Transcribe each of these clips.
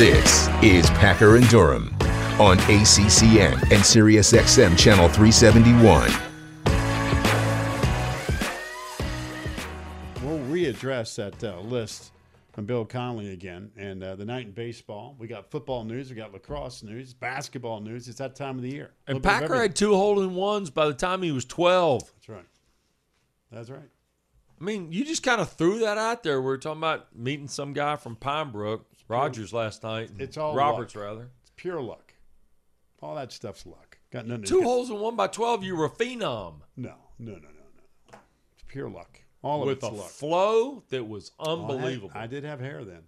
This is Packer and Durham on ACCN and SiriusXM Channel 371. We'll readdress that uh, list from Bill Connolly again. And uh, the night in baseball, we got football news, we got lacrosse news, basketball news. It's that time of the year. And little bit of Packer had two hole in ones by the time he was 12. That's right. That's right. I mean, you just kind of threw that out there. We were talking about meeting some guy from Pine Brook, Rogers last night. It's all Roberts, luck. rather. It's pure luck. All that stuff's luck. Got nothing Two do. holes in one by 12, you were a phenom No, no, no, no, no. It's pure luck. All of with it's a luck. flow that was oh, I unbelievable. I, did have hair then.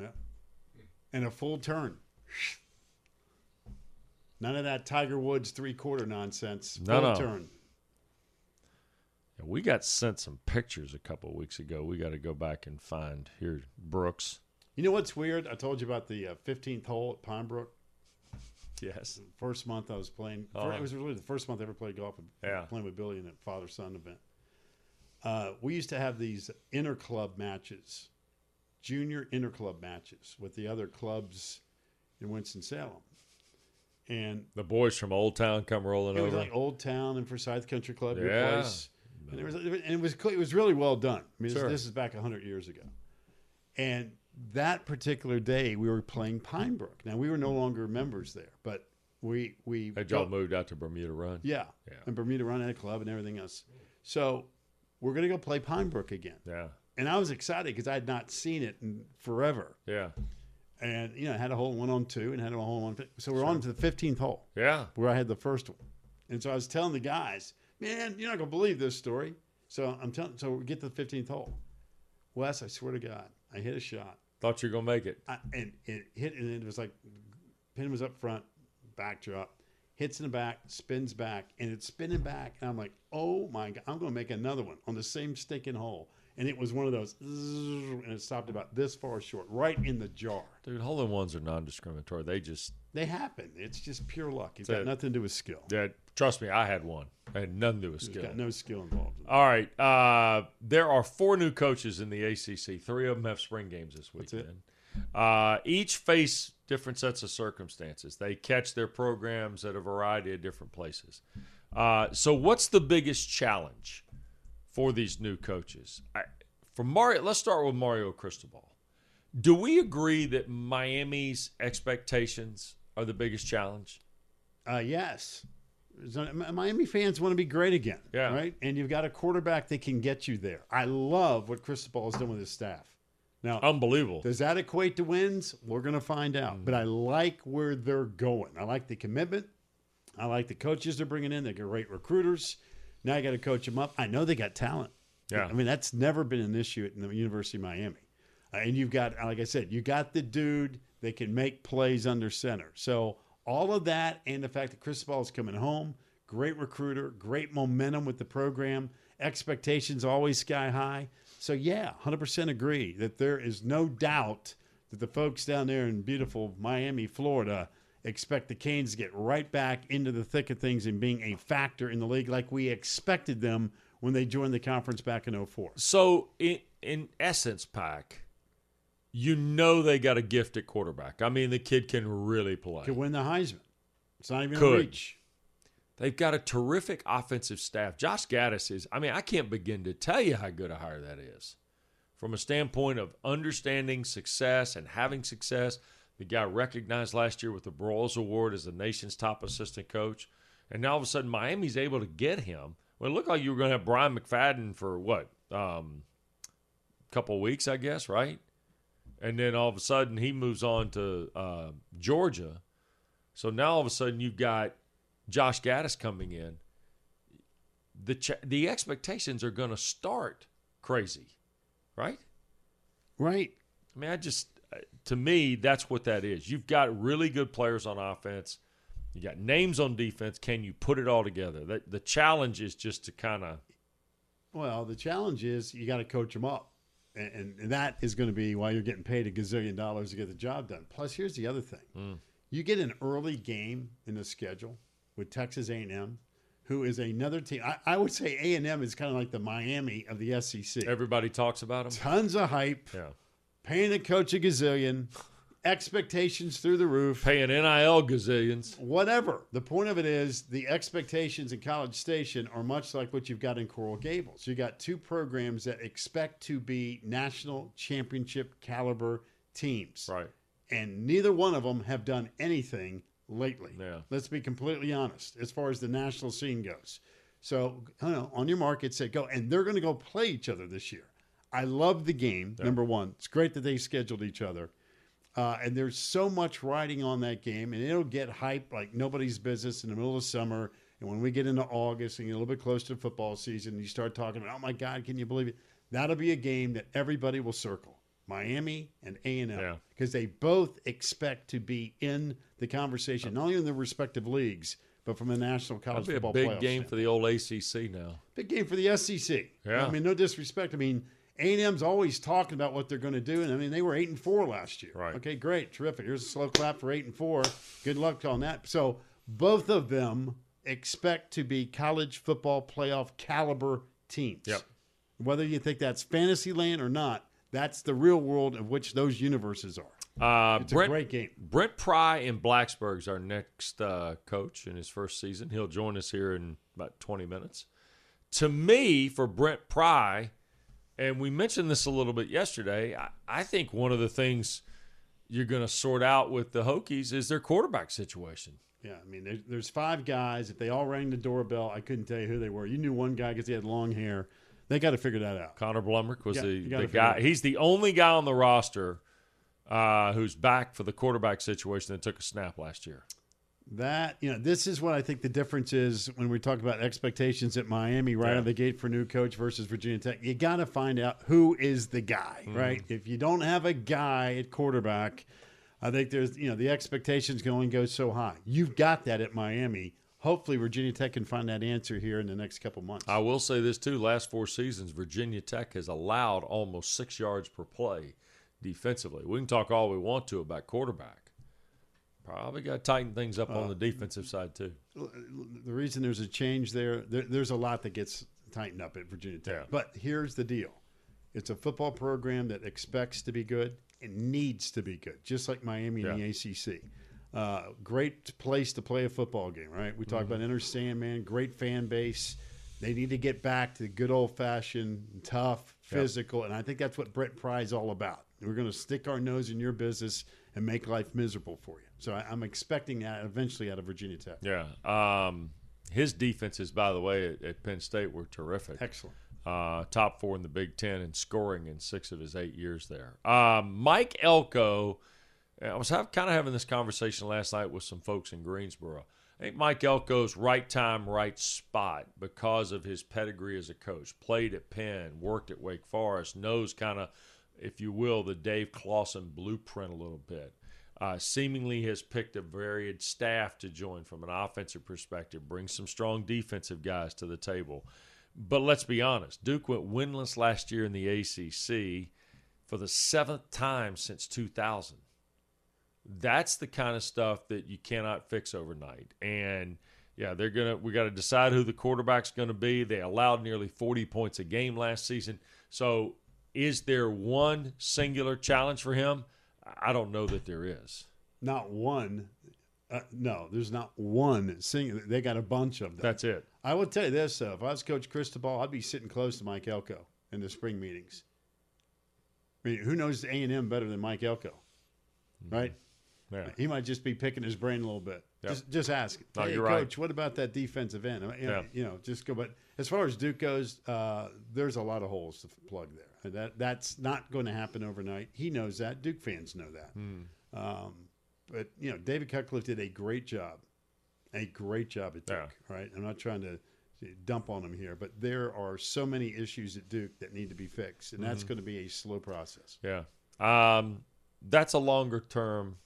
Yeah. And a full turn. None of that Tiger Woods three quarter nonsense. No, full no. turn. Yeah, we got sent some pictures a couple weeks ago. We got to go back and find here, Brooks. You know what's weird? I told you about the uh, 15th hole at Pine Brook. Yes. First month I was playing. Uh-huh. It was really the first month I ever played golf. Yeah. Playing with Billy in a father son event. Uh, we used to have these inter club matches, junior inter club matches with the other clubs in Winston Salem, and The boys from Old Town come rolling it was over. like Old Town and Forsyth Country Club, your Yeah. place. And it was, and it was, it was really well done. I mean, this- Sure. this is back hundred years ago, and that particular day we were playing Pine Brook. Now we were no longer members there, but we we Had y'all moved out to Bermuda Run? yeah, Yeah. and Bermuda Run had a club and everything else. So we're gonna go play Pine Brook again, Yeah. and I was excited because I had not seen it in forever, Yeah. and you know I had a hole one on two and had a hole one. So we're on to the fifteenth hole Yeah. where I had the first one. And so I was telling the guys, man, you're not gonna believe this story. So I'm telling so we get to the fifteenth hole. Wes, I swear to God, I hit a shot. Thought you were going to make it. I, and it hit and it was like pin was up front, backdrop, hits in the back, spins back, and it's spinning back. And I'm like, oh my god, I'm gonna make another one on the same stinking hole. And it was one of those and it stopped about this far short, right in the jar. Dude, hole in ones are non discriminatory. They just, They happen. It's just pure luck. It's That's got nothing to do with skill. yeah, trust me, I had one. I had nothing to do with skill. got no skill involved. in. All right. Uh, there are four new coaches in the ACC. Three of them have spring games this weekend. Uh, each face different sets of circumstances. They catch their programs at a variety of different places. Uh, so, what's the biggest challenge for these new coaches? I, for Mario, let's start with Mario Cristobal. Do we agree that Miami's expectations are the biggest challenge? Uh, yes. Miami fans want to be great again. Yeah. Right? And you've got a quarterback that can get you there. I love what Cristobal has done with his staff. Now, Unbelievable. does that equate to wins? We're going to find out. But I like where they're going. I like the commitment. I like the coaches they're bringing in. They're great recruiters. Now I got to coach them up. I know they got talent. Yeah. I mean, that's never been an issue at the University of Miami. Uh, and you've got, like I said, you got the dude that can make plays under center. So all of that and the fact that Cristobal is coming home, great recruiter, great momentum with the program, expectations always sky high. So yeah, 100% agree that there is no doubt that the folks down there in beautiful Miami, Florida, expect the Canes to get right back into the thick of things and being a factor in the league like we expected them when they joined the conference back in 04. So, in, in essence, Pack, you know they got a gift at quarterback. I mean, the kid can really play. Could win the Heisman. It's not even a Could. reach. They've got a terrific offensive staff. Josh Gattis is, I mean, I can't begin to tell you how good a hire that is. From a standpoint of understanding success and having success, the guy recognized last year with the Broyles Award as the nation's top assistant coach. And now all of a sudden, Miami's able to get him. Well, it looked like you were going to have Brian McFadden for what? Um, couple weeks, I guess, right? And then all of a sudden, he moves on to uh, Georgia. So now all of a sudden, you've got Josh Gattis coming in. The ch- the expectations are going to start crazy, right? Right. I mean, I just to me that's what that is. You've got really good players on offense. You got names on defense. Can you put it all together? The, the challenge is just to kind of Well, the challenge is you got to coach them up. And, and, and that is going to be why you're getting paid a gazillion dollars to get the job done. Plus, here's the other thing: hmm. you get an early game in the schedule with Texas A&M, who is another team. I, I would say A and M is kind of like the Miami of the SEC. Everybody talks about them. Tons of hype, Yeah. Paying a coach a gazillion, expectations through the roof. Paying NIL gazillions. Whatever. The point of it is the expectations in College Station are much like what you've got in Coral Gables. You got two programs that expect to be national championship caliber teams. Right. And neither one of them have done anything lately. Yeah. Let's be completely honest as far as the national scene goes. So, know, on your market, say go. And they're going to go play each other this year. I love the game, number one. It's great that they scheduled each other. Uh, and there's so much riding on that game, and it'll get hyped like nobody's business in the middle of summer. And when we get into August and get a little bit closer to football season, you start talking about, oh my God, can you believe it? That'll be a game that everybody will circle. Miami and A and M Yeah. because they both expect to be in the conversation, not only in their respective leagues, but from a national college That'd be a big game for the old ACC now. Big game for the SEC. Yeah. I mean, no disrespect. I mean, A&M's always talking about what they're going to do, and I mean, they were eight and four last year. Right. Okay, great, terrific. Here's a slow clap for eight and four. Good luck on that. So both of them expect to be college football playoff caliber teams. Yep. Whether you think that's fantasy land or not, that's the real world of which those universes are. Uh, It's a great game. Brent Pry in Blacksburg is our next uh, coach in his first season. He'll join us here in about 20 minutes. To me, for Brent Pry, and we mentioned this a little bit yesterday, I, I think one of the things you're going to sort out with the Hokies is their quarterback situation. Yeah, I mean, there's, there's five guys. If they all rang the doorbell, I couldn't tell you who they were. You knew one guy because he had long hair. They got to figure that out. Connor Blumrick was Yeah, the, the guy. He's the only guy on the roster uh, who's back for the quarterback situation that took a snap last year. That you know, this is what I think the difference is when we talk about expectations at Miami right Yeah. out of the gate for new coach versus Virginia Tech. You got to find out who is the guy, Mm-hmm. right? If you don't have a guy at quarterback, I think there's you know the expectations can only go so high. You've got that at Miami. Hopefully, Virginia Tech can find that answer here in the next couple months. I will say this too: last four seasons, Virginia Tech has allowed almost six yards per play defensively. We can talk all we want to about quarterback. Probably got to tighten things up Uh, on the defensive side too. the reason there's a change there, there there's a lot that gets tightened up at Virginia Tech. Yeah. But here's the deal it's a football program that expects to be good and needs to be good, just like Miami and the ACC. Uh, great place to play a football game, right? We talk Mm-hmm. about Enter Sandman, great fan base. They need to get back to good old fashioned, tough, physical, and I think that's what Brent Pry is all about. We're going to stick our nose in your business and make life miserable for you. So I, I'm expecting that eventually out of Virginia Tech. Yeah. Um, his defenses, by the way, at, at Penn State were terrific. Excellent. uh, top four in the Big Ten in scoring in six of his eight years there. Um, Mike Elko, I was have, kind of having this conversation last night with some folks in Greensboro. I think Mike Elko's right time, right spot because of his pedigree as a coach. Played at Penn, worked at Wake Forest, knows kind of, if you will, the Dave Clawson blueprint a little bit. Uh, seemingly has picked a varied staff to join from an offensive perspective, bring some strong defensive guys to the table. But let's be honest, Duke went winless last year in the ACC for the seventh time since 2000. That's the kind of stuff that you cannot fix overnight. And yeah, they're gonna. We got to decide who the quarterback's going to be. They allowed nearly 40 points a game last season. So, is there one singular challenge for him? I don't know that there is. Not one. Uh, no, there's not one single. They got a bunch of them. That's it. I will tell you this, though. If I was Coach Cristobal, I'd be sitting close to Mike Elko in the spring meetings. I mean, who knows A&M better than Mike Elko? Right? Yeah. He might just be picking his brain a little bit. Yep. Just, just ask. No, hey, you're right. Coach, what about that defensive end? I mean, you, know, Yeah. you know, just go. But as far as Duke goes, uh, there's a lot of holes to plug there. That that's not going to happen overnight. He knows that. Duke fans know that. Hmm. Um, but you know, David Cutcliffe did a great job, a great job at Duke. Right? I'm not trying to dump on him here, but there are so many issues at Duke that need to be fixed, and Mm-hmm. that's going to be a slow process. Yeah. Um, that's a longer term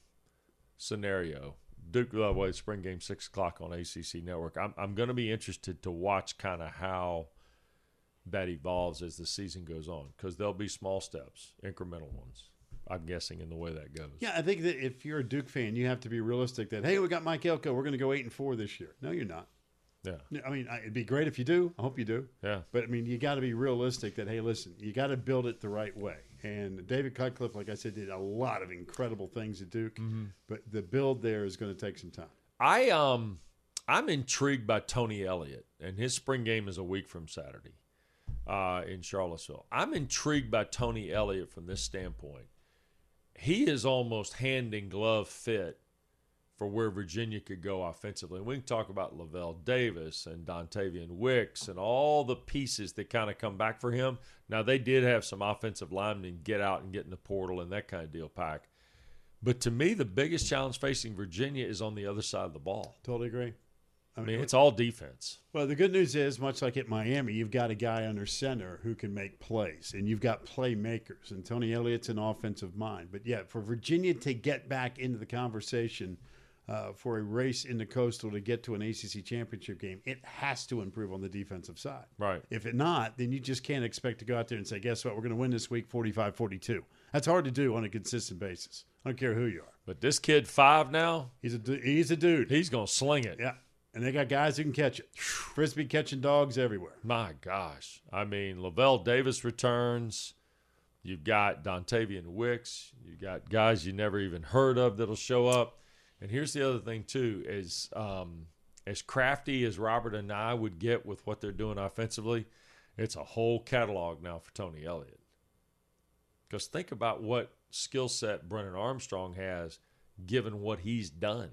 scenario. Duke, by the way, spring game, 6 o'clock on ACC Network. I'm, I'm going to be interested to watch kind of how that evolves as the season goes on because there'll be small steps, incremental ones, I'm guessing, in the way that goes. Yeah, I think that if you're a Duke fan, you have to be realistic that hey, we got Mike Elko, we're going to go eight and four this year. No, you're not. Yeah. I mean, it'd be great if you do. I hope you do. Yeah. But I mean, you got to be realistic that hey, listen, you got to build it the right way. And David Cutcliffe, like I said, did a lot of incredible things at Duke, Mm-hmm. but the build there is going to take some time. I um I'm intrigued by Tony Elliott, and his spring game is a week from Saturday uh, in Charlottesville. I'm intrigued by Tony Elliott from this standpoint. He is almost hand in glove fit for where Virginia could go offensively. And We can talk about Lavel Davis and Dontayvion Wicks and all the pieces that kind of come back for him. Now they did have some offensive linemen get out and get in the portal and that kind of deal pack. But to me, the biggest challenge facing Virginia is on the other side of the ball. Totally agree. I mean, it's all defense. Well, the good news is, much like at Miami, you've got a guy under center who can make plays, and you've got playmakers. And Tony Elliott's an offensive mind. But yeah, for Virginia to get back into the conversation uh, for a race in the coastal to get to an ACC championship game, it has to improve on the defensive side. Right. If it not, then you just can't expect to go out there and say, guess what, we're going to win this week 45 42. That's hard to do on a consistent basis. I don't care who you are. But this kid, five now, He's a, he's a dude. he's going to sling it. Yeah. And they got guys who can catch it. Frisbee catching dogs everywhere. My gosh. I mean, Lavel Davis returns. You've got Dontayvion Wicks. You've got guys you never even heard of that'll show up. And here's the other thing, too, is um, as crafty as Robert Anae would get with what they're doing offensively, it's a whole catalog now for Tony Elliott. Because think about what skill set Brennan Armstrong has given what he's done.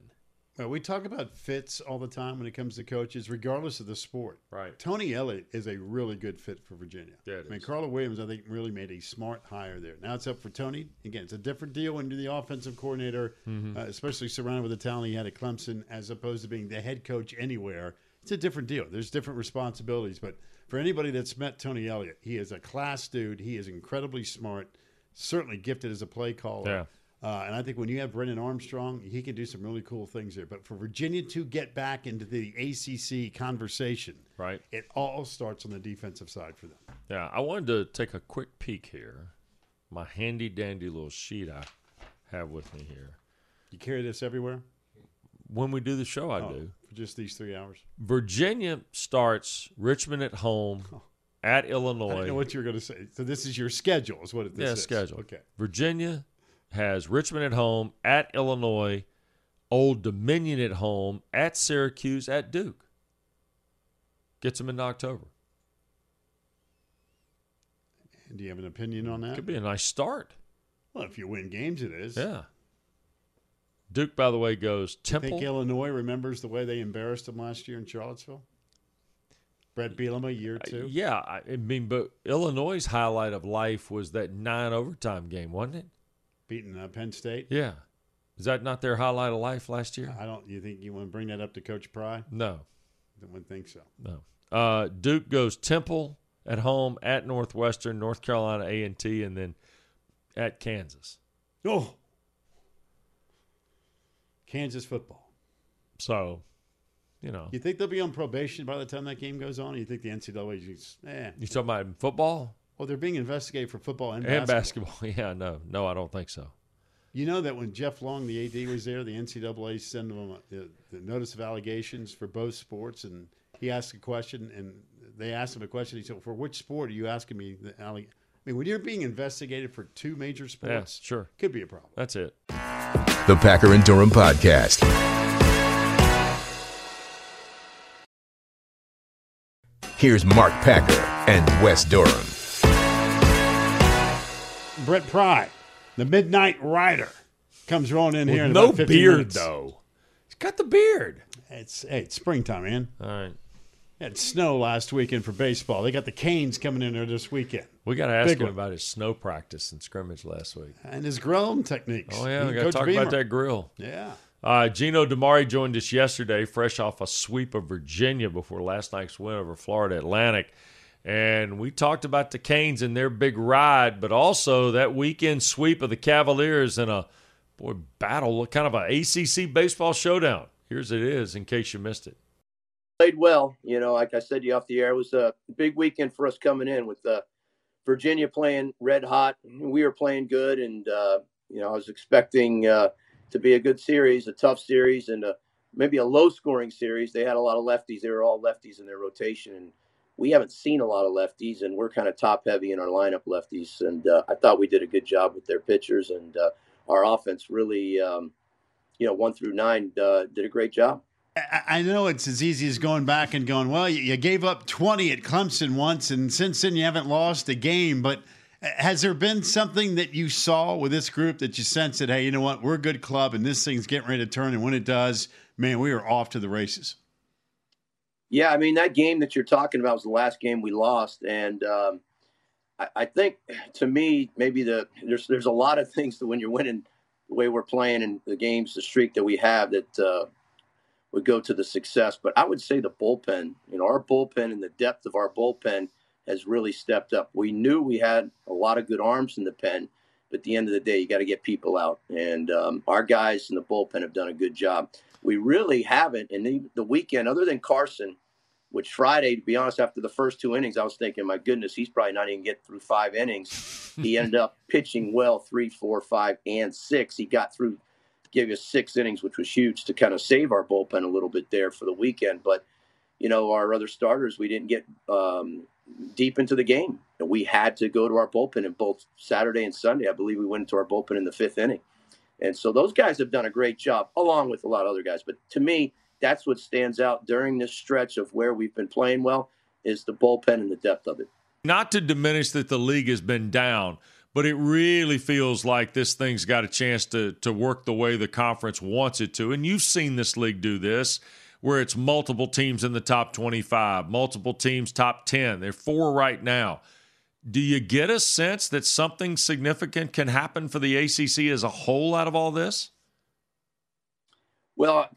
Well, we talk about fits all the time when it comes to coaches, regardless of the sport. Right. Tony Elliott is a really good fit for Virginia. Yeah, I mean. Carla Williams, I think, really made a smart hire there. Now it's up for Tony. Again, it's a different deal when you're the offensive coordinator, Mm-hmm. uh, especially surrounded with the talent he had at Clemson, as opposed to being the head coach anywhere. It's a different deal. There's different responsibilities. But for anybody that's met Tony Elliott, he is a class dude. He is incredibly smart, certainly gifted as a play caller. Yeah. Uh, and I think when you have Brennan Armstrong, he can do some really cool things there. But for Virginia to get back into the ACC conversation, Right. it all starts on the defensive side for them. Yeah, I wanted to take a quick peek here. My handy dandy little sheet I have with me here. You carry this everywhere? When we do the show, I Oh, do. For just these three hours? Virginia starts Richmond at home, at I Illinois. didn't know what you were going to say. So this is your schedule, is what it this yeah, is. schedule. Okay. Virginia has Richmond at home, at Illinois, Old Dominion at home, at Syracuse, at Duke. Gets them in October. And do you have an opinion on that? Could be a nice start. Well, if you win games, it is. Yeah. Duke, by the way, goes I Temple. think Illinois remembers the way they embarrassed them last year in Charlottesville. Bret Bielema, year Uh, two. Yeah, I I mean, but Illinois' highlight of life was that nine overtime game, wasn't it? Beating uh, Penn State. Yeah. Is that not their highlight of life last year? I don't. You think you want to bring that up to Coach Pry? No, I wouldn't think so. no. Uh, Duke goes Temple at home, at Northwestern, North Carolina A and T, and then at Kansas. Oh, Kansas football. So, you know, You think they'll be on probation by the time that game goes on? Or you think the NCAA is, eh? you talking about football Well, they're being investigated for football and, and basketball. basketball? Yeah, no, no, I don't think so. You know that when Jeff Long, the AD, was there, the NCAA sent them a, the, the notice of allegations for both sports, and he asked a question, and they asked him a question. He said, "For which sport are you asking me?" The alleg-? I mean, when you're being investigated for two major Yeah, sports, sure. could be a problem. That's it. The Packer and Durham Podcast. Here's Mark Packer and Wes Durham. Brent Pry, the Midnight Rider, comes rolling in here. in no about 15 beard minutes. though. He's got the beard. It's hey, it's springtime, man. All right. Had snow last weekend for baseball. They got the Canes coming in there this weekend, We got to ask Big him one. about his snow practice and scrimmage last week. and his grilling techniques. Oh yeah, we got to talk Beamer. about that grill. Yeah. Uh, Gino DiMare joined us yesterday, fresh off a sweep of Virginia before last night's win over Florida Atlantic. And we talked about the Canes and their big ride, but also that weekend sweep of the Cavaliers in a boy battle, kind of an ACC baseball showdown. Here's it is, in case you missed it. played well. You know, like I said to you off the air, it was a big weekend for us coming in with uh, Virginia playing red hot. We were playing good, and uh, you know, I was expecting uh, to be a good series, a tough series, and to maybe a low scoring series. They had a lot of lefties. They were all lefties in their rotation, and we haven't seen a lot of lefties, and we're kind of top heavy in our lineup lefties. And uh, I thought we did a good job with their pitchers, and uh, our offense really, um, you know, one through nine uh, did a great job. I know it's as easy as going back and going, well, you gave up 20 at Clemson once, and since then you haven't lost a game. But has there been something that you saw with this group that you sensed that, hey, you know what, we're a good club and this thing's getting ready to turn, and when it does, man, we are off to the races? Yeah, I mean, that game that you're talking about was the last game we lost. And um, I, I, think to me, maybe the there's there's a lot of things that when you're winning the way we're playing and the games, the streak that we have that uh, would go to the success. But I would say the bullpen, you know, our bullpen and the depth of our bullpen has really stepped up. We knew we had a lot of good arms in the pen, but at the end of the day, you got to get people out. And um, our guys in the bullpen have done a good job. We really haven't. And the, the weekend, other than Carson, which Friday, to be honest, after the first two innings, I was thinking, my goodness, he's probably not even get through five innings. he ended up pitching well three, four, five, and six. He got through, gave us six innings, which was huge to kind of save our bullpen a little bit there for the weekend. But you know, our other starters, we didn't get um, deep into the game. We had to go to our bullpen in both Saturday and Sunday. I believe we went into our bullpen in the fifth inning. And so those guys have done a great job, along with a lot of other guys. But to me, that's what stands out during this stretch of where we've been playing well is the bullpen and the depth of it. Not to diminish that the league has been down, but it really feels like this thing's got a chance to to work the way the conference wants it to. And you've seen this league do this where it's multiple teams in the top 25, multiple teams top 10. They're four right now. Do you get a sense that something significant can happen for the ACC as a whole out of all this? Well,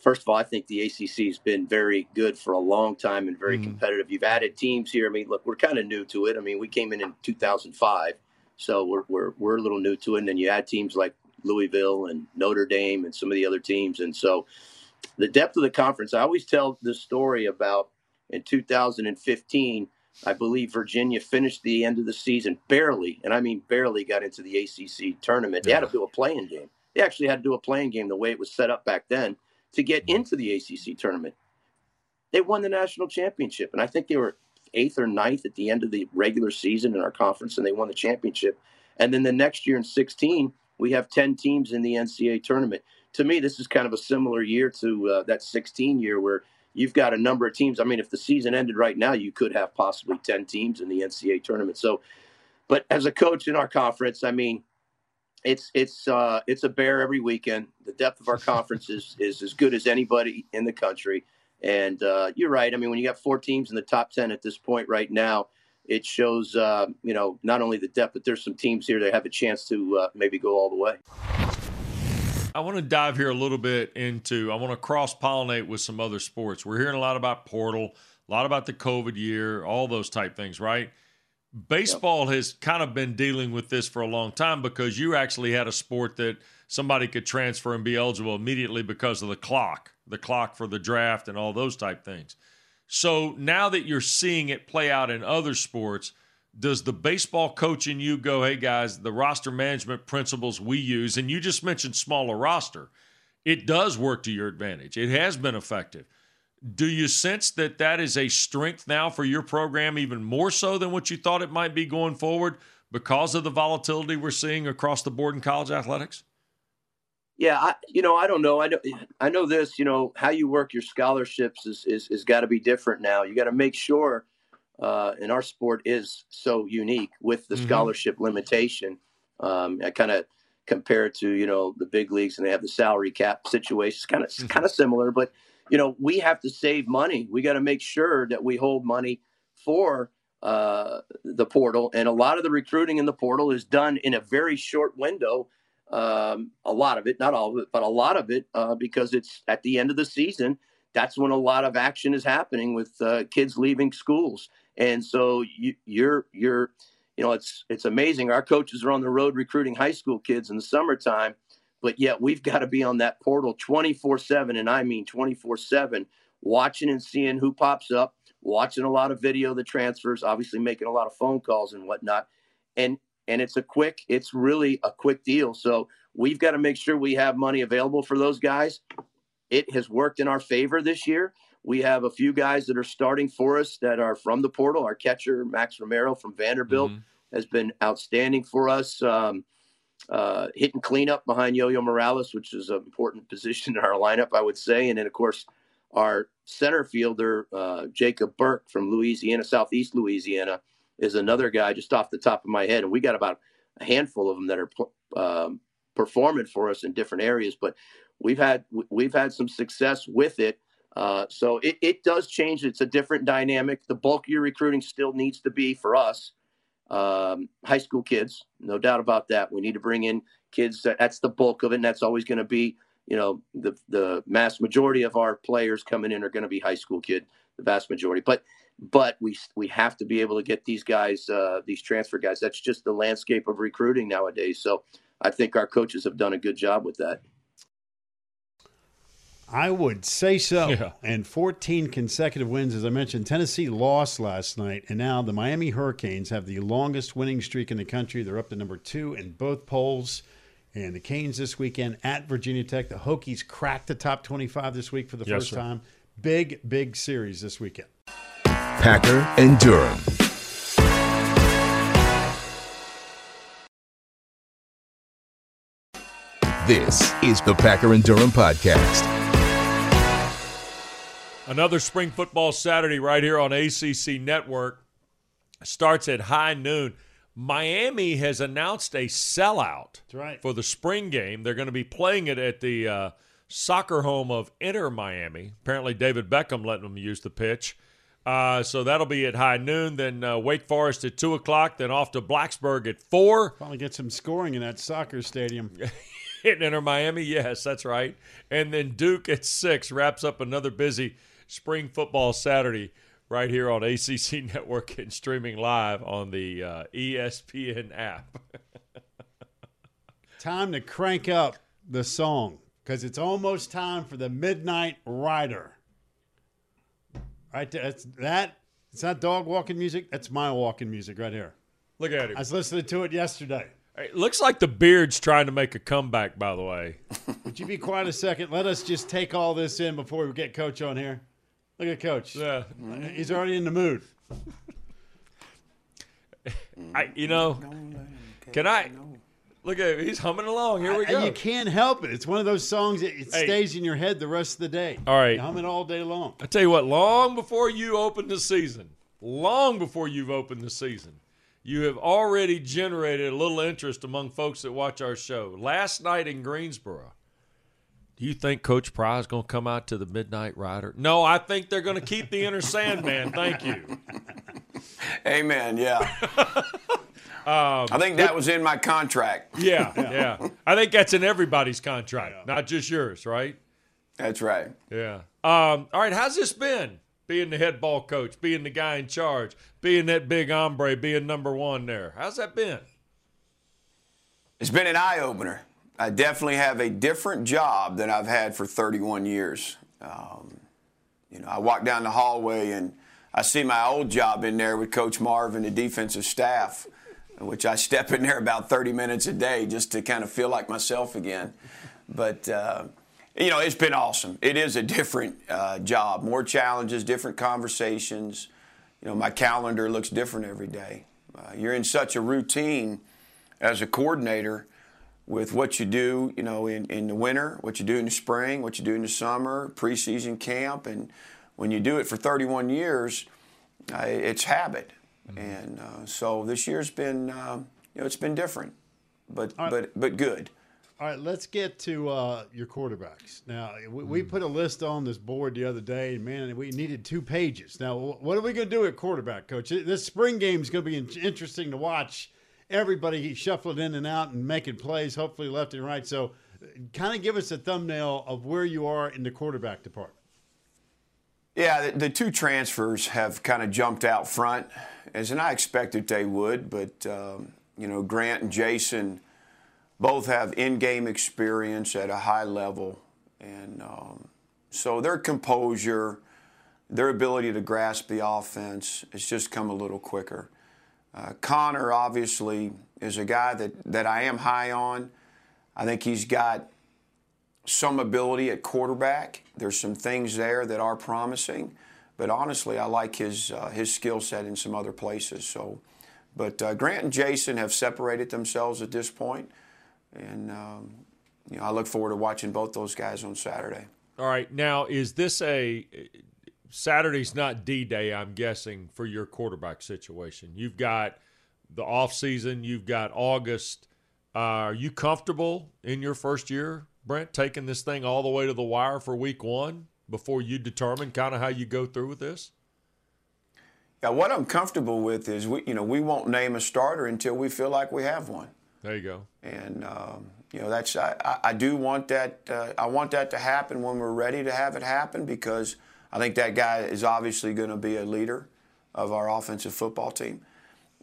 first of all, I think the ACC has been very good for a long time and very mm. competitive. You've added teams here. I mean, look, we're kind of new to it. I mean, we came in in 2005, so we're we're we're a little new to it. And then you add teams like Louisville and Notre Dame and some of the other teams, and so the depth of the conference. I always tell this story about in 2015. I believe Virginia finished the end of the season barely, and I mean barely, got into the ACC tournament. They had to do a playing game they actually had to do a playing game the way it was set up back then to get mm-hmm. into the ACC tournament. They won the national championship, and I think they were eighth or ninth at the end of the regular season in our conference, and they won the championship. And then the next year in 16, we have 10 teams in the NCAA tournament. To me, this is kind of a similar year to uh, that 16 year where you've got a number of teams. I mean, if the season ended right now, you could have possibly 10 teams in the NCAA tournament. So, but as a coach in our conference, I mean, it's it's uh, it's a bear every weekend. The depth of our conference is is as good as anybody in the country. And uh, you're right. I mean, when you got four teams in the top ten at this point right now, it shows uh, you know not only the depth, but there's some teams here that have a chance to uh, maybe go all the way. I want to dive here a little bit into. I want to cross pollinate with some other sports. We're hearing a lot about portal, a lot about the COVID year, all those type things, right? Baseball yep. has kind of been dealing with this for a long time because you actually had a sport that somebody could transfer and be eligible immediately because of the clock, the clock for the draft and all those type things. So now that you're seeing it play out in other sports, does the baseball coach in you go, hey guys, the roster management principles we use, and you just mentioned smaller roster, it does work to your advantage. It has been effective. Do you sense that that is a strength now for your program, even more so than what you thought it might be going forward because of the volatility we're seeing across the board in college athletics? Yeah, I, you know, I don't know. I know, I know this. You know, how you work your scholarships is is, is got to be different now. You got to make sure, uh, and our sport is so unique with the mm-hmm. scholarship limitation. Um, I kind of compare it to you know the big leagues, and they have the salary cap situation. It's kind of mm-hmm. kind of similar, but you know, we have to save money. We got to make sure that we hold money for uh, the portal. And a lot of the recruiting in the portal is done in a very short window. Um, a lot of it, not all of it, but a lot of it, uh, because it's at the end of the season. That's when a lot of action is happening with uh, kids leaving schools, and so you, you're you're, you know, it's it's amazing. Our coaches are on the road recruiting high school kids in the summertime, but yet we've got to be on that portal 24 7 and i mean 24 7 watching and seeing who pops up watching a lot of video the transfers obviously making a lot of phone calls and whatnot and and it's a quick it's really a quick deal so we've got to make sure we have money available for those guys it has worked in our favor this year. We have a few guys that are starting for us that are from the portal. Our catcher, Max Romero from Vanderbilt, mm-hmm. has been outstanding for us. Um, uh, hitting cleanup behind Yo Yo Morales, which is an important position in our lineup, I would say. And then, of course, our center fielder, uh, Jacob Burke from Louisiana, Southeast Louisiana, is another guy just off the top of my head. And we got about a handful of them that are um, performing for us in different areas. But we've had we've had some success with it. Uh, so it, it does change. It's a different dynamic. The bulk of your recruiting still needs to be for us, um, high school kids, no doubt about that. We need to bring in kids. That, that's the bulk of it, and that's always going to be, you know, the the mass majority of our players coming in are going to be high school kid, the vast majority. But but we we have to be able to get these guys, uh, these transfer guys. That's just the landscape of recruiting nowadays. So I think our coaches have done a good job with that. I would say so. Yeah. And 14 consecutive wins. As I mentioned, Tennessee lost last night, and now the Miami Hurricanes have the longest winning streak in the country. They're up to number two in both polls. And the Canes this weekend at Virginia Tech. The Hokies cracked the top 25 this week for the yes, first sir. time. Big, big series this weekend. Packer and Durham. This is the Packer and Durham Podcast. Another spring football Saturday right here on ACC Network starts at high noon. Miami has announced a sellout right. for the spring game. They're going to be playing it at the uh, soccer home of Inter Miami. Apparently, David Beckham letting them use the pitch. Uh, so that'll be at high noon. Then uh, Wake Forest at 2 o'clock. Then off to Blacksburg at 4. Finally get some scoring in that soccer stadium. Hitting Inter Miami, yes, that's right. And then Duke at 6 wraps up another busy – Spring Football Saturday right here on ACC Network and streaming live on the uh, ESPN app. time to crank up the song because it's almost time for the Midnight Rider. Right there, that's that. It's not dog walking music. That's my walking music right here. Look at it. I was listening to it yesterday. It looks like the beard's trying to make a comeback. By the way, would you be quiet a second? Let us just take all this in before we get Coach on here. Look at Coach. Yeah. He's already in the mood. I, you know, can I look at him? He's humming along. Here we go. And you can't help it. It's one of those songs that it hey. stays in your head the rest of the day. All right, you hum it all day long. I tell you what. Long before you open the season, long before you've opened the season, you have already generated a little interest among folks that watch our show. Last night in Greensboro, you think Coach Pry is going to come out to the Midnight Rider? No, I think they're going to keep the Enter Sandman. Thank you. Amen. Yeah. Um, I think that was in my contract. Yeah, yeah. I think that's in everybody's contract, yeah. not just yours, right? That's right. Yeah. Um, all right. How's this been? Being the head ball coach, being the guy in charge, being that big hombre, being number one there. How's that been? It's been an eye opener. I definitely have a different job than I've had for 31 years. Um, you know, I walk down the hallway and I see my old job in there with Coach Marve and the defensive staff, which I step in there about 30 minutes a day just to kind of feel like myself again. But, uh, you know, it's been awesome. It is a different uh, job, more challenges, different conversations. You know, my calendar looks different every day. Uh, you're in such a routine as a coordinator with what you do, you know, in, in the winter, what you do in the spring, what you do in the summer, preseason camp, and when you do it for 31 years, uh, it's habit. Mm-hmm. And uh, so this year's been, uh, you know, it's been different, but right. but but good. All right, let's get to uh, your quarterbacks. Now, we, we, mm. put a list on this board the other day, and man, we needed two pages. Now, what are we going to do at quarterback, coach? This spring game is going to be interesting to watch everybody shuffling in and out and making plays, hopefully left and right. So, kind of give us a thumbnail of where you are in the quarterback department. Yeah, the, the two transfers have kind of jumped out front, as and I expected they would. But um, you know, Grant and Jason both have in-game experience at a high level, and um, so their composure, their ability to grasp the offense, has just come a little quicker. Uh, Connor obviously is a guy that, that I am high on. I think he's got some ability at quarterback. There's some things there that are promising, but honestly, I like his uh, his skill set in some other places. So, but uh, Grant and Jason have separated themselves at this point, and um, you know I look forward to watching both those guys on Saturday. All right, now is this a Saturday's not D Day? I'm guessing for your quarterback situation. You've got the off season. You've got August. Uh, are you comfortable in your first year, Brent, taking this thing all the way to the wire for week one before you determine kind of how you go through with this? Yeah, what I'm comfortable with is we, you know, we won't name a starter until we feel like we have one. There you go. And um, you know, that's I, I do want that. Uh, I want that to happen when we're ready to have it happen because I think that guy is obviously going to be a leader of our offensive football team.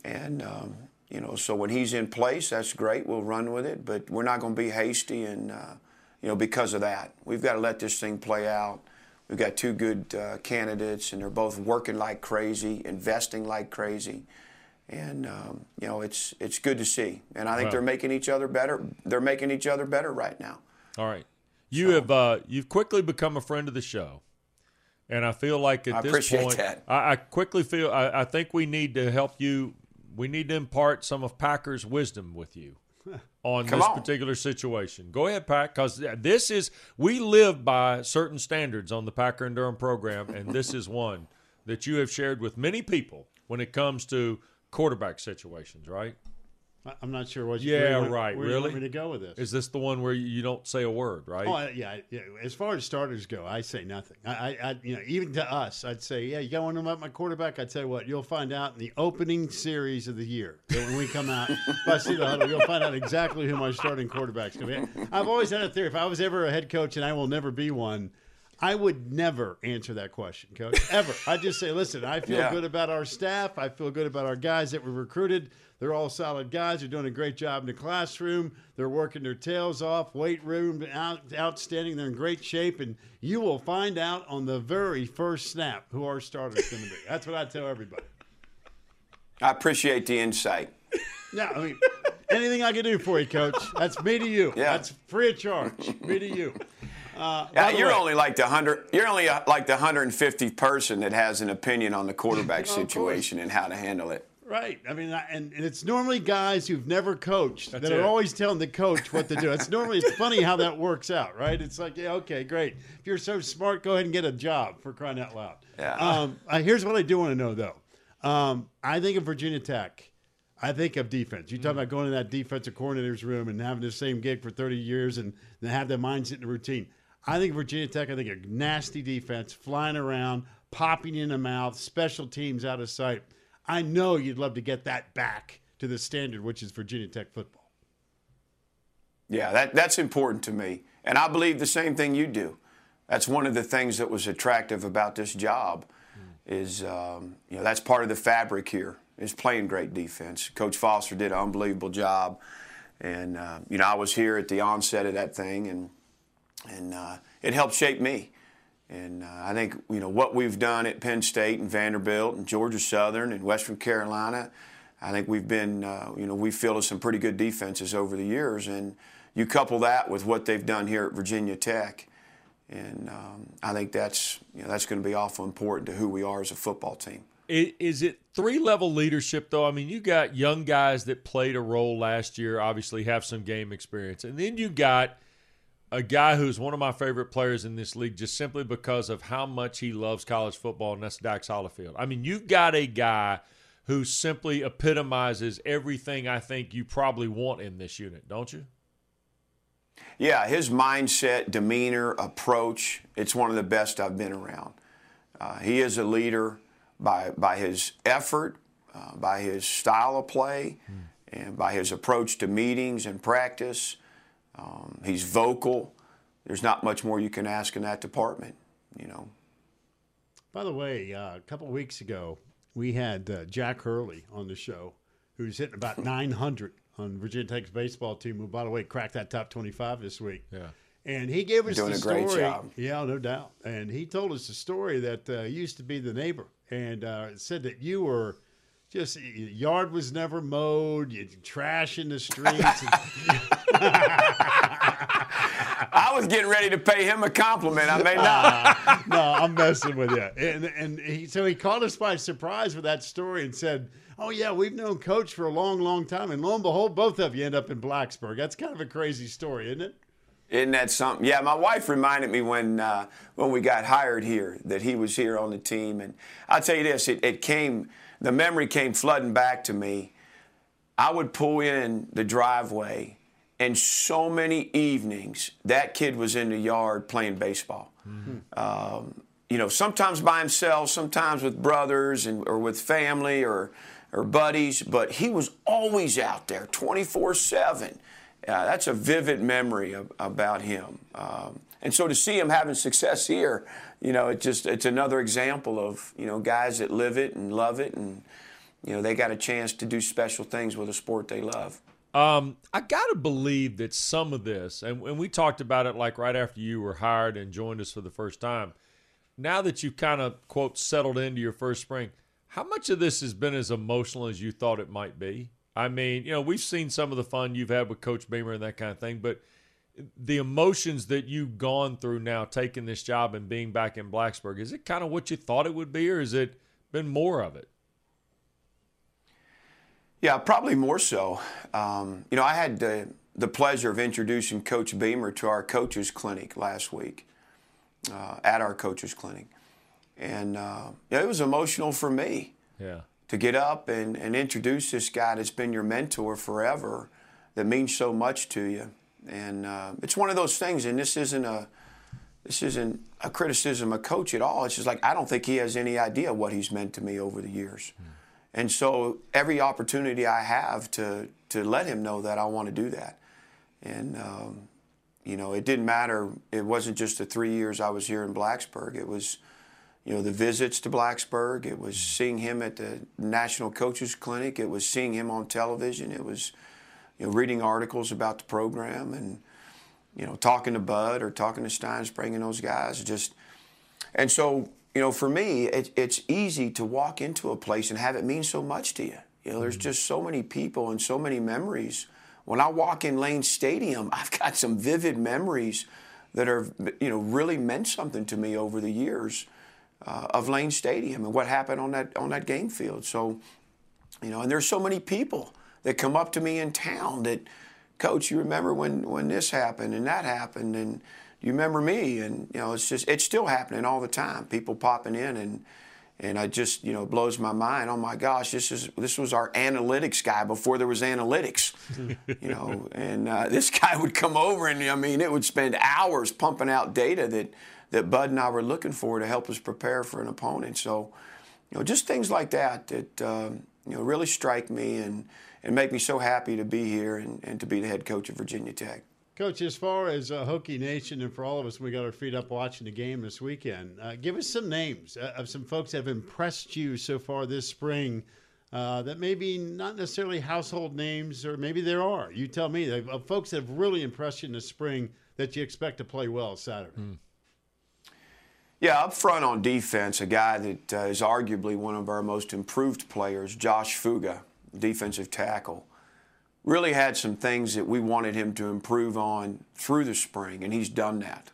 And um, you know, so when he's in place, that's great. We'll run with it, but we're not going to be hasty and uh, you know because of that. We've got to let this thing play out. We've got two good uh, candidates, and they're both working like crazy, investing like crazy, and um, you know it's it's good to see. And I think they're making each other better. They're making each other better right now. All right, you so. have uh, you've quickly become a friend of the show. And I feel like at I this point, I, I, quickly feel I, I think we need to help you we need to impart some of Packer's wisdom with you on this on. particular situation. Go ahead, Pack, because this is we live by certain standards on the Packer and Durham program, and this is one that you have shared with many people when it comes to quarterback situations, right? I'm not sure what. You, yeah, where, right. Where really? you want me to go with this? Is this the one where you don't say a word, right? Oh, yeah, yeah. As far as starters go, I say nothing. I, I, you know, even to us, I'd say, yeah, you got one about my quarterback. I'd say what you'll find out in the opening series of the year. When we come out, if I see the huddle, you'll find out exactly who my starting quarterback's going to be. I've always had a theory. If I was ever a head coach, and I will never be one. I would never answer that question, coach, ever. I just say, listen, I feel yeah. good about our staff. I feel good about our guys that we recruited. They're all solid guys. They're doing a great job in the classroom. They're working their tails off. Weight room out, outstanding. They're in great shape, and you will find out on the very first snap who our starter is going to be. That's what I tell everybody. I appreciate the insight. Yeah, I mean, anything I can do for you, Coach. That's me to you. Yeah. That's free of charge. me to you. Uh, yeah, you're way, only like the hundred. You're only uh, like the 150th person that has an opinion on the quarterback situation and how to handle it. Right. I mean, and, and it's normally guys who've never coached That's that it. are always telling the coach what to do. It's normally it's funny how that works out, right? It's like, yeah, okay, great. If you're so smart, go ahead and get a job for crying out loud. Yeah. Um, uh, here's what I do want to know though. Um, I think of Virginia Tech. I think of defense. You talk about going to that defensive coordinator's room and having the same gig for 30 years and then have that mindset and routine. I think Virginia Tech. I think a nasty defense, flying around, popping in the mouth, special teams out of sight. I know you'd love to get that back to the standard, which is Virginia Tech football. Yeah, that, that's important to me. And I believe the same thing you do. That's one of the things that was attractive about this job is, um, you know, that's part of the fabric here is playing great defense. Coach Foster did an unbelievable job. And, uh, you know, I was here at the onset of that thing, and, and uh, it helped shape me. And uh, I think you know what we've done at Penn State and Vanderbilt and Georgia Southern and Western Carolina. I think we've been uh, you know we've fielded some pretty good defenses over the years, and you couple that with what they've done here at Virginia Tech, and um, I think that's you know that's going to be awful important to who we are as a football team. Is it three level leadership though? I mean, you got young guys that played a role last year, obviously have some game experience, and then you got a guy who's one of my favorite players in this league just simply because of how much he loves college football, and that's Dax Hollifield. I mean, you've got a guy who simply epitomizes everything I think you probably want in this unit, don't you? Yeah, his mindset, demeanor, approach, it's one of the best I've been around. Uh, he is a leader by, by his effort, uh, by his style of play, mm. and by his approach to meetings and practice. Um, he's vocal. There's not much more you can ask in that department, you know. By the way, uh, a couple of weeks ago, we had uh, Jack Hurley on the show, who's hitting about 900 on Virginia Tech's baseball team, who, by the way, cracked that top 25 this week. Yeah. And he gave us Doing the a story. job. Yeah, no doubt. And he told us the story that uh, used to be the neighbor, and uh, said that you were just yard was never mowed, you trash in the streets. I was getting ready to pay him a compliment. I may not. no, I'm messing with you. And and he, so he caught us by surprise with that story and said, "Oh yeah, we've known Coach for a long, long time." And lo and behold, both of you end up in Blacksburg. That's kind of a crazy story, isn't it? Isn't that something? Yeah, my wife reminded me when uh, when we got hired here that he was here on the team, and I'll tell you this: it, it came, the memory came flooding back to me. I would pull in the driveway, and so many evenings that kid was in the yard playing baseball. Mm-hmm. Um, you know, sometimes by himself, sometimes with brothers and or with family or or buddies, but he was always out there, 24 seven uh, that's a vivid memory of, about him. Um, and so to see him having success here, you know, it just it's another example of you know guys that live it and love it, and you know they got a chance to do special things with a sport they love. Um, I got to believe that some of this, and, and we talked about it like right after you were hired and joined us for the first time. Now that you've kind of quote settled into your first spring, how much of this has been as emotional as you thought it might be? I mean, you know, we've seen some of the fun you've had with Coach Beamer and that kind of thing, but the emotions that you've gone through now taking this job and being back in Blacksburg, is it kind of what you thought it would be, or has it been more of it? Yeah, probably more so. Um, you know, I had the, the pleasure of introducing Coach Beamer to our coaches clinic last week, uh, at our coaches clinic. And uh, yeah, it was emotional for me. Yeah to get up and, and introduce this guy that's been your mentor forever that means so much to you. And uh, it's one of those things, and this isn't a this isn't a criticism of coach at all. It's just like I don't think he has any idea what he's meant to me over the years. Mm. And so every opportunity I have to to let him know that I want to do that. And um, you know, it didn't matter. It wasn't just the three years I was here in Blacksburg. It was you know, the visits to Blacksburg. It was seeing him at the National Coaches Clinic. It was seeing him on television. It was, you know, reading articles about the program and, you know, talking to Bud or talking to Stinespring and those guys. Just, and so, you know, for me, it, it's easy to walk into a place and have it mean so much to you. You know, there's mm-hmm. just so many people and so many memories. When I walk in Lane Stadium, I've got some vivid memories that are, you know, really meant something to me over the years uh, of Lane Stadium and what happened on that on that game field. So, you know, and there's so many people that come up to me in town that, Coach, you remember when when this happened and that happened and you remember me and you know it's just it's still happening all the time. People popping in and and I just you know blows my mind. Oh my gosh, this is this was our analytics guy before there was analytics, you know. And uh, this guy would come over and I mean it would spend hours pumping out data that that Bud and I were looking for to help us prepare for an opponent. So, you know, just things like that that um, you know really strike me and and make me so happy to be here and, and to be the head coach of Virginia Tech. Coach, as far as uh, Hokie Nation and for all of us, we got our feet up watching the game this weekend. Uh, give us some names uh, of some folks that have impressed you so far this spring. Uh, that maybe not necessarily household names, or maybe there are. You tell me. Of folks that have really impressed you in the spring that you expect to play well Saturday. Mm. Yeah, up front on defense, a guy that uh, is arguably one of our most improved players, Josh Fuga, defensive tackle, really had some things that we wanted him to improve on through the spring, and he's done that.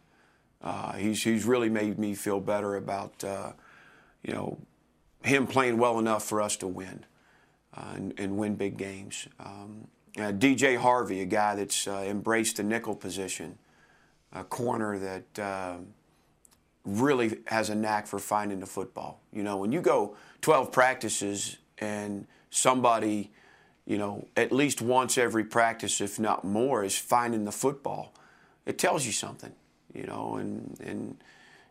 Uh, he's, he's really made me feel better about, uh, you know, him playing well enough for us to win uh, and, and, win big games. Um, DJ Harvey, a guy that's uh, embraced the nickel position, a corner that um, really has a knack for finding the football. You know, when you go 12 practices and somebody, you know, at least once every practice, if not more, is finding the football, it tells you something, you know, and, and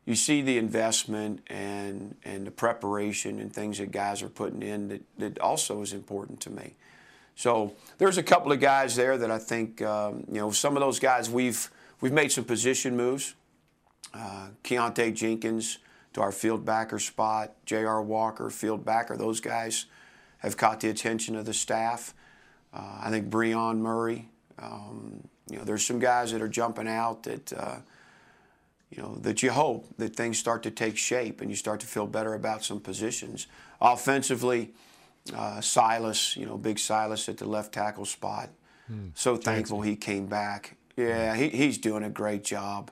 you see the investment and, and the preparation and things that guys are putting in that, that also is important to me. So there's a couple of guys there that I think, um, you know, some of those guys we've, we've made some position moves uh, Keontae Jenkins to our field backer spot, J.R. Walker, field backer. Those guys have caught the attention of the staff. Uh, I think Breon Murray. Um, you know, there's some guys that are jumping out that, uh, you know, that you hope that things start to take shape and you start to feel better about some positions. Offensively, uh, Silas, you know, big Silas at the left tackle spot. Hmm. So thankful he came back Yeah, he, he's doing a great job.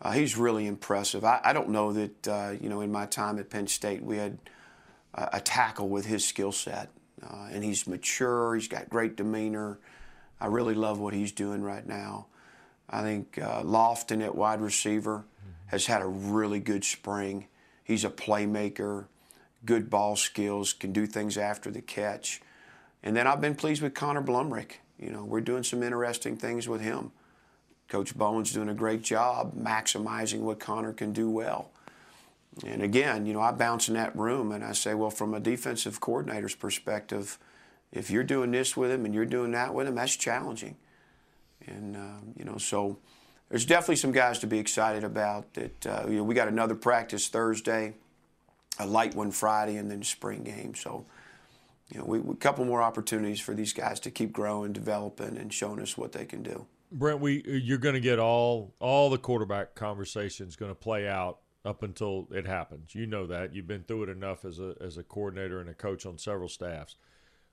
Uh, he's really impressive. I, I don't know that, uh, you know, in my time at Penn State, we had a, tackle with his skill set. Uh, and he's mature, he's got great demeanor. I really love what he's doing right now. I think uh, Lofton at wide receiver has had a really good spring. He's a playmaker, good ball skills, can do things after the catch. And then I've been pleased with Connor Blumrick. You know, we're doing some interesting things with him. Coach Bowen's doing a great job maximizing what Connor can do well. And again, you know, I bounce in that room and I say, well, from a defensive coordinator's perspective, if you're doing this with him and you're doing that with him, that's challenging. And, um, you know, so there's definitely some guys to be excited about that, uh, you know, we got another practice Thursday, a light one Friday, and then spring game. So, you know, we, a couple more opportunities for these guys to keep growing, developing, and showing us what they can do. Brent, we you're going to get all all the quarterback conversations going to play out up until it happens. You know that you've been through it enough as a as a coordinator and a coach on several staffs.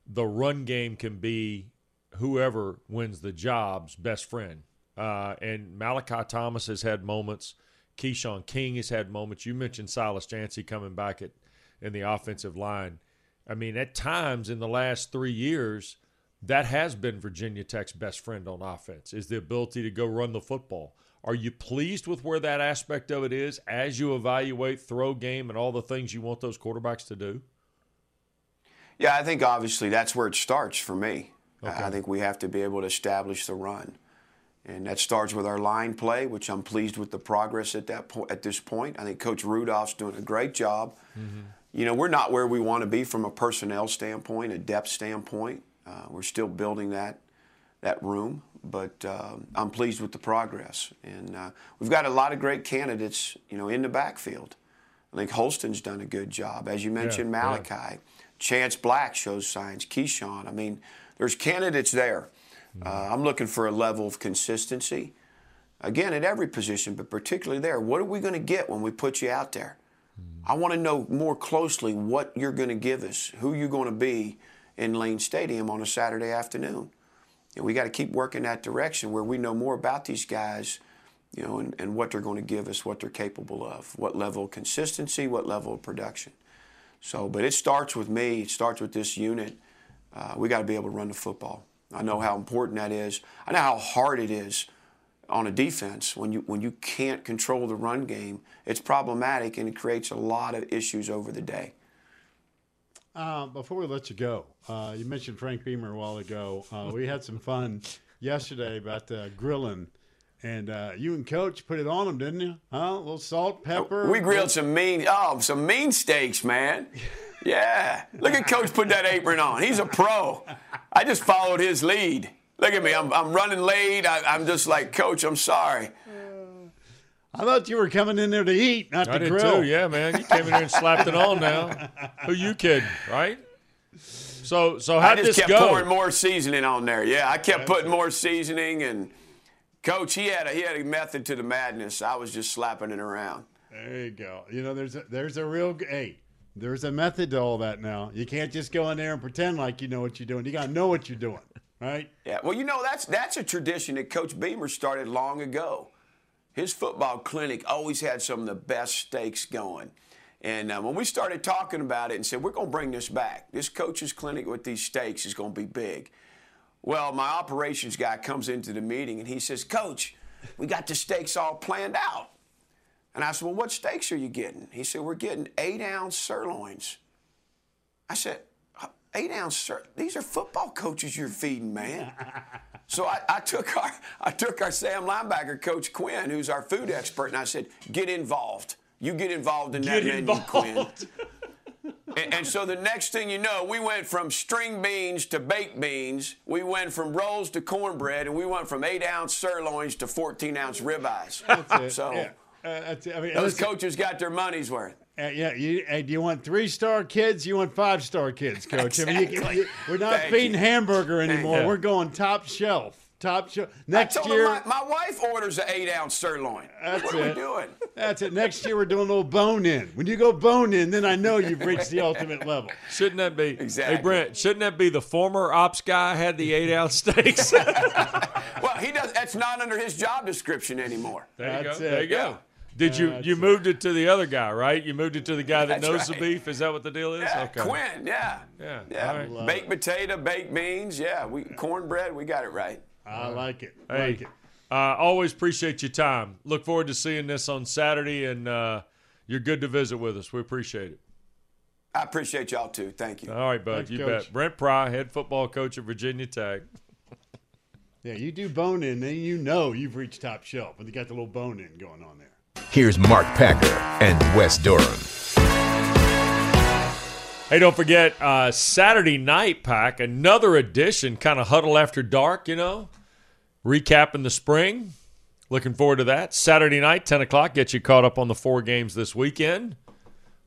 The run game can be whoever wins the job's best friend. Uh, and Malachi Thomas has had moments. Keshawn King has had moments. You mentioned Silas Dzansi coming back at in the offensive line. I mean, at times in the last three years, that has been Virginia Tech's best friend on offense is the ability to go run the football. Are you pleased with where that aspect of it is as you evaluate throw game and all the things you want those quarterbacks to do? Yeah, I think obviously that's where it starts for me. Okay. I think we have to be able to establish the run. And that starts with our line play, which I'm pleased with the progress at that point. At this point, I think Coach Rudolph's doing a great job. Mm-hmm. You know, we're not where we want to be from a personnel standpoint, a depth standpoint. Uh, we're still building that that room, but um, I'm pleased with the progress. And uh, we've got a lot of great candidates, you know, in the backfield. I think Holston's done a good job, as you mentioned. Yeah, Malachi, yeah. Chance Black shows signs. Keshawn. I mean, there's candidates there. Mm-hmm. Uh, I'm looking for a level of consistency. Again, at every position, but particularly there. What are we going to get when we put you out there? Mm-hmm. I want to know more closely what you're going to give us, who you're going to be in Lane Stadium on a Saturday afternoon. And we got to keep working that direction where we know more about these guys, you know, and, and what they're going to give us, what they're capable of, what level of consistency, what level of production. So, but it starts with me. It starts with this unit. Uh, we got to be able to run the football. I know how important that is. I know how hard it is on a defense when you when you can't control the run game. It's problematic and it creates a lot of issues over the day. Uh, before we let you go, uh, you mentioned Frank Beamer a while ago. Uh, we had some fun yesterday about uh, grilling. And uh, you and Coach put it on them, didn't you? Huh? A little salt, pepper. We grilled some mean, oh, some mean steaks, man. Yeah. Look at Coach put that apron on. He's a pro. I just followed his lead. Look at me. I'm, I'm running late. I, am just like, Coach, I'm sorry. I thought you were coming in there to eat, not I to did grill. Too. Yeah, man. You came in there and slapped it on. Now, who you kidding, right? So, so how did this kept go? pouring more seasoning on there. Yeah, I kept putting more seasoning, and Coach, he had a, he had a method to the madness. I was just slapping it around. There you go. You know, there's a, there's a real hey, there's a method to all that. Now you can't just go in there and pretend like you know what you're doing. You got to know what you're doing, right? Yeah. Well, you know that's that's a tradition that Coach Beamer started long ago his football clinic always had some of the best steaks going. And uh, when we started talking about it and said, we're going to bring this back, this coach's clinic with these steaks is going to be big. Well, my operations guy comes into the meeting and he says, Coach, we got the steaks all planned out. And I said, Well, what steaks are you getting? He said, We're getting eight ounce sirloins. I said, Eight ounce? These are football coaches you're feeding, man. So I, I, took our I took our Sam linebacker coach Quinn, who's our food expert, and I said, "Get involved. You get involved in get that involved. menu, Quinn." and, and, so the next thing you know, we went from string beans to baked beans. We went from rolls to cornbread, and we went from eight ounce sirloins to 14 ounce ribeyes. So yeah. uh, I mean, those coaches got their money's worth. Uh, yeah, you, uh, do you want three star kids? You want five star kids, coach? Exactly. I mean, you, you, we're not Thank feeding you. hamburger anymore. We're going top shelf. top show I next told year. my, my wife orders an eight ounce sirloin. That's what are it. we doing? That's it. Next year we're doing a little bone in. When you go bone in, then I know you've reached the ultimate level. Shouldn't that be Exactly. Hey Brent, shouldn't that be the former ops guy had the eight ounce steaks? Well, he does. That's not under his job description anymore. There you That's go. it. There you go. Yeah. Did you That's you it. moved it to the other guy, right? You moved it to the guy that That's knows the beef. Is that what the deal is? Yeah, okay. Quinn. Yeah. Yeah, Yeah. all right. Baked potato, baked beans. Yeah. We cornbread. We got it right. I like it. Hey, Like it. uh, always appreciate your time. Look forward to seeing this on Saturday, and uh, you're good to visit with us. We appreciate it. I appreciate y'all too. Thank you. All right, bud. Thanks, you Coach. bet. Brent Pry, head football coach at Virginia Tech. Yeah, you do bone in, then you know you've reached top shelf when you got the little bone in going on there. Here's Mark Packer and Wes Durham. Hey, don't forget uh, Saturday night pack, another edition, kind of huddle after dark, you know, recapping the spring. Looking forward to that. Saturday night, 10 o'clock, get you caught up on the four games this weekend.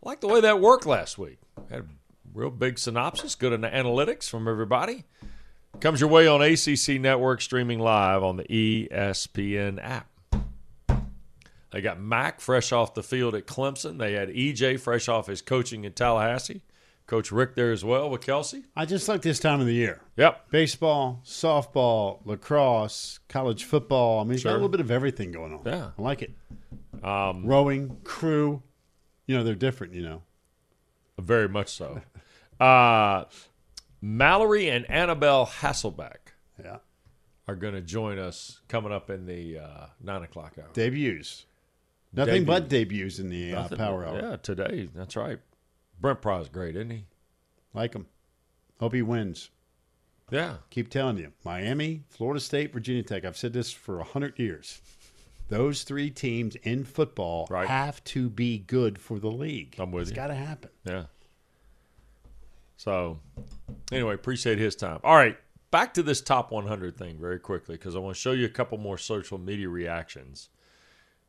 Like the way that worked last week. Had a real big synopsis, good analytics from everybody. Comes your way on ACC Network, streaming live on the ESPN app. They got Mac fresh off the field at Clemson. They had EJ fresh off his coaching in Tallahassee. Coach Rick there as well with Kelsey. I just like this time of the year. Yep. Baseball, softball, lacrosse, college football. I mean, it's got a little bit of everything going on. Yeah. I like it. Um, Rowing, crew. You know, they're different, you know. very much so. Uh, Mallory and Annabelle Hasselbeck Yeah. are going to join us coming up in the uh, nine o'clock hour. Debuts. Nothing but debuts in the uh, Nothing- Power Hour. Yeah, today. That's right. Brent Pry's great, isn't he? Like him. Hope he wins. Yeah. Keep telling you. Miami, Florida State, Virginia Tech. I've said this for 100 years. Those three teams in football Right. have to be good for the league. I'm with It's you. got to happen. Yeah. So, anyway, appreciate his time. All right, back to this top 100 thing very quickly because I want to show you a couple more social media reactions.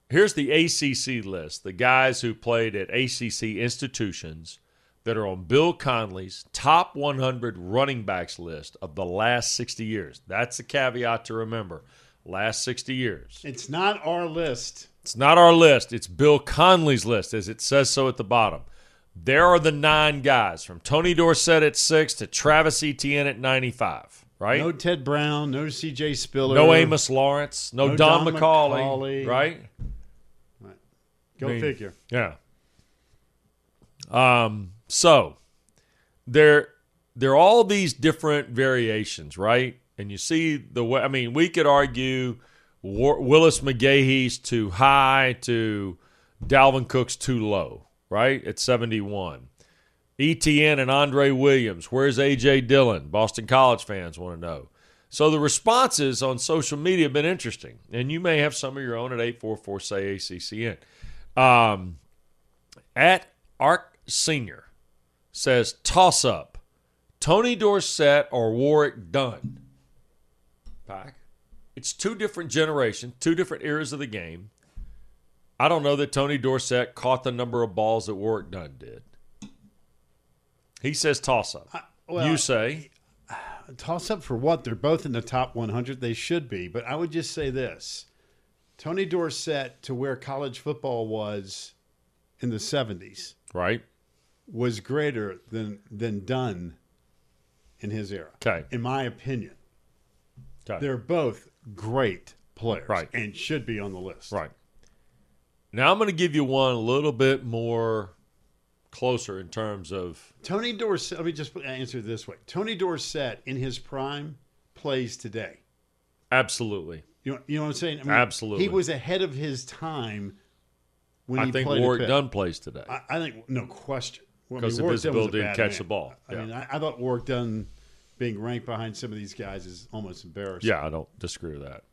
Here's the ACC list the guys who played at ACC institutions that are on Bill Connelly's top 100 running backs list of the last 60 years. That's the caveat to remember. Last 60 years. It's not our list. It's not our list. It's Bill Connelly's list, as it says so at the bottom. There are the nine guys from Tony Dorsett at six to Travis Etienne at 95, right? No Ted Brown, no CJ Spiller. No Amos Lawrence, no, No Don, Don McCauley, McCauley. right? Go I mean, figure. Yeah. Um. So there, there are all these different variations, right? And you see the way. I mean, we could argue War, Willis McGahee's too high to Dalvin Cook's too low, right? At seventy-one. Etienne and Andre Williams. Where's AJ Dillon? Boston College fans want to know. So the responses on social media have been interesting, and you may have some of your own at eight four four say ACCN. Um, at Arc Senior says toss up Tony Dorsett or Warwick Dunn. Pack. It's two different generations, two different eras of the game. I don't know that Tony Dorsett caught the number of balls that Warwick Dunn did. He says toss up. well, you say Toss up for what? They're both in the top 100. They should be. But I would just say this Tony Dorsett, to where college football was in the 70s, right? was greater than, than Dunn in his era. Okay. In my opinion. Okay. They're both great players Right. and should be on the list. Right. Now I'm going to give you one a little bit more closer in terms of Tony Dorsett, let me just answer it this way Tony Dorsett in his prime plays today. absolutely. You know, you know what I'm saying? I mean, Absolutely. He was ahead of his time when I he think played Warwick Dunn plays today. I, I think no question. Well, I 'Cause of his Dunn was a ability to catch man. the ball. I Yeah. mean, I, I thought Warwick Dunn being ranked behind some of these guys is almost embarrassing. yeah, I don't disagree with that.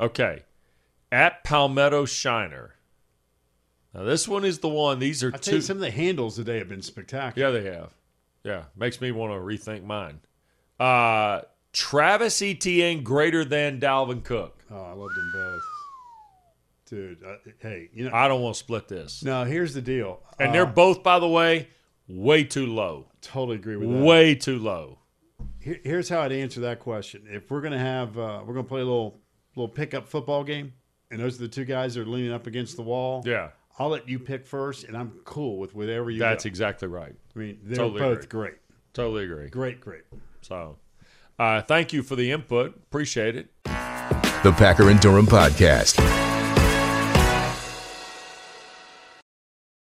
Okay. At Palmetto Shiner. Now this one is the one. These are two. some of the handles today have been spectacular. yeah, they have. Yeah, makes me want to rethink mine. Uh, Travis Etienne greater than Dalvin Cook. Oh, I loved them both, dude. Uh, hey, you know, I don't want to split this. no. Here's the deal, And Uh, they're both, by the way, way too low. totally agree with that. Way too low. Here, here's how I'd answer that question. If we're gonna have, uh, we're gonna play a little little pickup football game, and those are the two guys that are leaning up against the wall. Yeah, I'll let you pick first, and I'm cool with whatever you. that's exactly right. I mean, they're totally both agree. great, Totally agree. great, great. So, uh, thank you for the input. Appreciate it. The Packer and Durham Podcast.